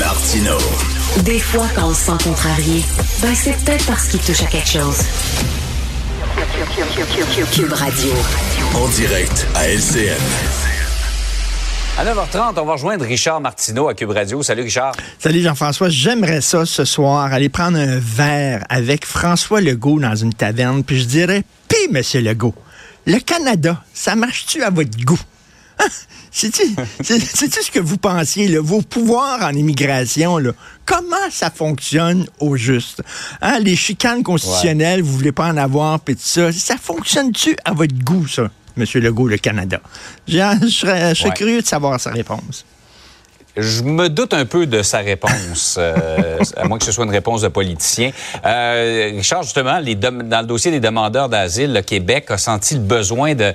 Martino. Des fois, quand on se sent contrarié, ben c'est peut-être parce qu'il touche à quelque chose. Cube Radio. En direct à LCN. À 9h30, on va rejoindre Richard Martineau à Cube Radio. Salut Richard. Salut Jean-François. J'aimerais ça ce soir, aller prendre un verre avec François Legault dans une taverne, puis je dirais, pis Monsieur Legault, le Canada, ça marche-tu à votre goût? C'est-tu ce que vous pensiez, là, vos pouvoirs en immigration, là, comment ça fonctionne au juste? Hein, les chicanes constitutionnelles, vous voulez pas en avoir, puis tout ça, ça fonctionne-tu à votre goût, ça, M. Legault, le Canada? Je serais, je serais Ouais. curieux de savoir sa réponse. Je me doute un peu de sa réponse, euh, à moins que ce soit une réponse de politicien. Euh, Richard, justement, les dans le dossier des demandeurs d'asile, le Québec a senti le besoin de,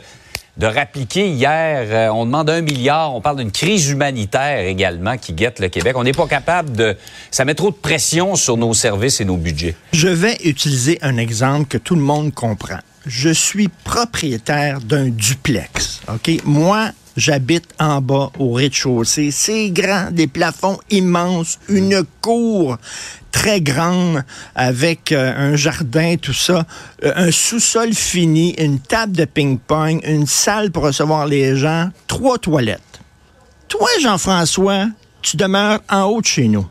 de rappliquer hier. euh, on demande un milliard. On parle d'une crise humanitaire également qui guette le Québec. On n'est pas capable de... Ça met trop de pression sur nos services et nos budgets. Je vais utiliser un exemple que tout le monde comprend. Je suis propriétaire d'un duplex. OK? Moi, j'habite en bas au rez-de-chaussée. C'est grand, des plafonds immenses, une cour très grande avec euh, un jardin, tout ça, euh, un sous-sol fini, une table de ping-pong, une salle pour recevoir les gens, trois toilettes. Toi, Jean-François, tu demeures en haut de chez nous.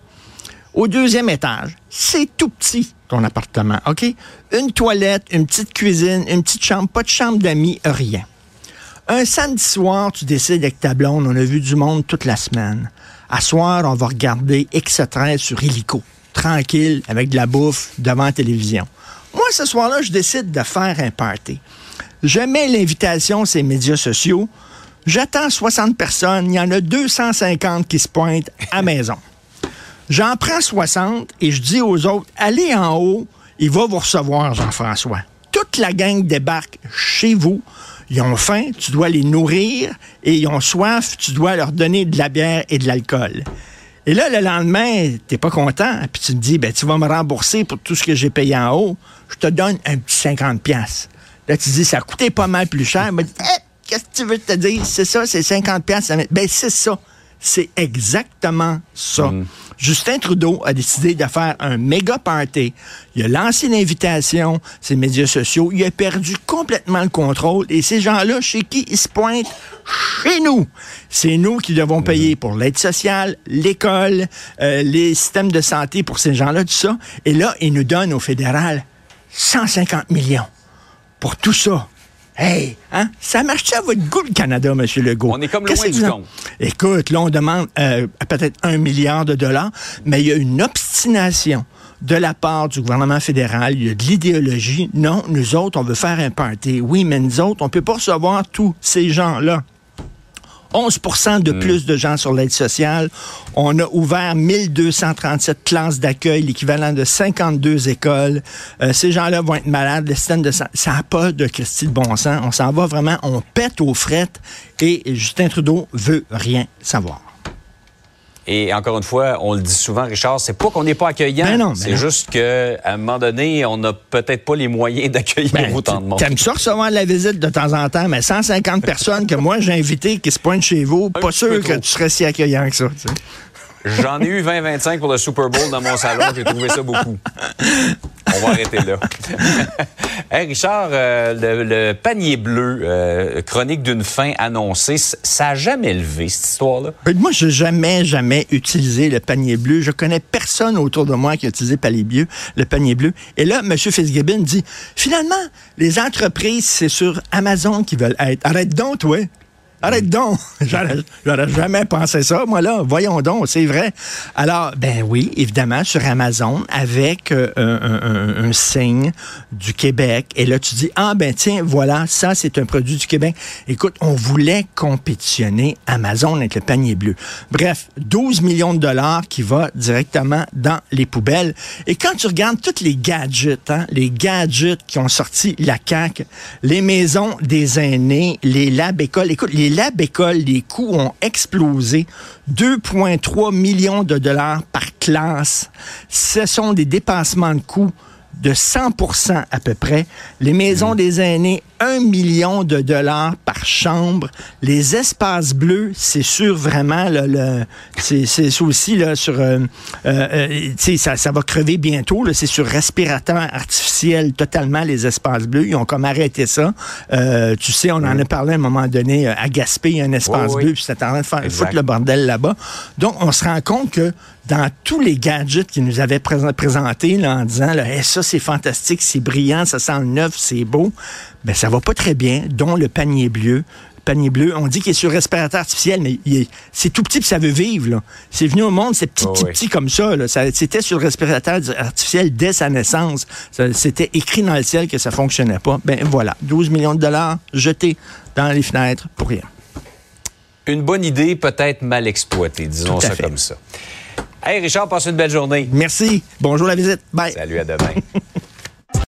Au deuxième étage, c'est tout petit, ton appartement, OK? Une toilette, une petite cuisine, une petite chambre, pas de chambre d'amis, rien. Un samedi soir, tu décides avec ta blonde, on a vu du monde toute la semaine. À soir, on va regarder X13 sur Illico, tranquille, avec de la bouffe, devant la télévision. Moi, ce soir-là, je décide de faire un party. Je mets l'invitation sur les médias sociaux. J'attends 60 personnes. Il y en a 250 qui se pointent à maison. J'en prends 60 et je dis aux autres, allez en haut, il va vous recevoir, Jean-François. Toute la gang débarque chez vous. Ils ont faim, tu dois les nourrir et ils ont soif, tu dois leur donner de la bière et de l'alcool. Et là, le lendemain, t'es pas content, puis tu te dis, ben, tu vas me rembourser pour tout ce que j'ai payé en haut. Je te donne un petit 50 pièces. Là, tu dis, ça a coûté pas mal plus cher. Mais qu'est-ce que tu veux te dire? C'est ça, c'est 50 pièces. Ben, c'est ça. C'est exactement ça. Justin Trudeau a décidé de faire un méga party. Il a lancé l'invitation, ses médias sociaux. Il a perdu complètement le contrôle. Et ces gens-là, chez qui ils se pointent? Chez nous. C'est nous qui devons payer pour l'aide sociale, l'école, euh, les systèmes de santé pour ces gens-là, tout ça. Et là, ils nous donnent au fédéral 150 millions pour tout ça. Hey, hein? Ça marche-tu à votre goût, le Canada, M. Legault? On est comme loin du compte. Écoute, là, on demande euh, peut-être un milliard de dollars, mais il y a une obstination de la part du gouvernement fédéral. Il y a de l'idéologie. Non, nous autres, on veut faire un party. Oui, mais nous autres, on peut pas recevoir tous ces gens-là. 11% de plus de gens sur l'aide sociale. On a ouvert 1237 classes d'accueil, l'équivalent de 52 écoles. Euh, ces gens-là vont être malades. Le système de santé, ça n'a pas de Christie de bon sens. On s'en va vraiment, on pète aux frettes et Justin Trudeau veut rien savoir. Et encore une fois, on le dit souvent, Richard, c'est pas qu'on n'est pas accueillant. Ben non, ben c'est juste qu'à un moment donné, on n'a peut-être pas les moyens d'accueillir Ben, autant de monde. T'aimes ça recevoir de la visite de temps en temps, mais 150 personnes que moi j'ai invitées qui se pointent chez vous, pas sûr que trop. tu serais si accueillant que ça. tu sais. J'en ai eu 20-25 pour le Super Bowl dans mon salon. J'ai trouvé ça beaucoup. On va arrêter là. hey Richard, euh, le, panier bleu, euh, chronique d'une fin annoncée, ça n'a jamais levé, cette histoire-là? Ben, Moi, je n'ai jamais, jamais utilisé le panier bleu. Je connais personne autour de moi qui a utilisé le panier bleu. Et là, M. Fitzgibbon dit, finalement, les entreprises, c'est sur Amazon qui veulent être. Arrête donc, toi. Arrête donc. J'aurais jamais pensé ça, moi, là. Voyons donc, c'est vrai. Alors, ben oui, évidemment, sur Amazon, avec euh, un signe du Québec. Et là, tu dis, ah, ben tiens, voilà, ça, c'est un produit du Québec. Écoute, on voulait compétitionner Amazon avec le panier bleu. Bref, 12 millions de dollars qui va directement dans les poubelles. Et quand tu regardes tous les gadgets, hein, les gadgets qui ont sorti la CAQ, les maisons des aînés, les labs écoles, écoute, les écoles, les coûts ont explosé. 2,3 millions de dollars par classe. Ce sont des dépassements de coûts de 100% à peu près. Les maisons des aînés, 1 million de dollars par chambre. Les espaces bleus, c'est sûr vraiment, là, le, c'est, c'est aussi là, sur... Euh, euh, sais, ça, ça va crever bientôt. Là, c'est sur respirateur artificiel totalement, les espaces bleus. Ils ont comme arrêté ça. Euh, tu sais, on en a parlé à un moment donné à Gaspé, il y a un espace Oui, oui. bleu, puis c'est en train de faire foutre le bordel là-bas. Donc, on se rend compte que dans tous les gadgets qu'ils nous avaient présent- présentés là, en disant là, Hey, ça c'est fantastique, c'est brillant, ça sent le neuf, c'est beau, ben ça va pas très bien, dont le panier bleu. Le panier bleu, on dit qu'il est sur respirateur artificiel, mais c'est tout petit puis ça veut vivre. C'est venu au monde, c'est petit, Oh, petit, oui. petit comme ça. là. Ça- C'était sur respirateur artificiel dès sa naissance. C'était écrit dans le ciel que ça fonctionnait pas. Ben voilà, 12 millions de dollars jetés dans les fenêtres pour rien. Une bonne idée, peut-être mal exploitée, disons ça fait. comme ça. Hey Richard, passe une belle journée. Merci. Bonjour la visite. Bye. Salut, à demain.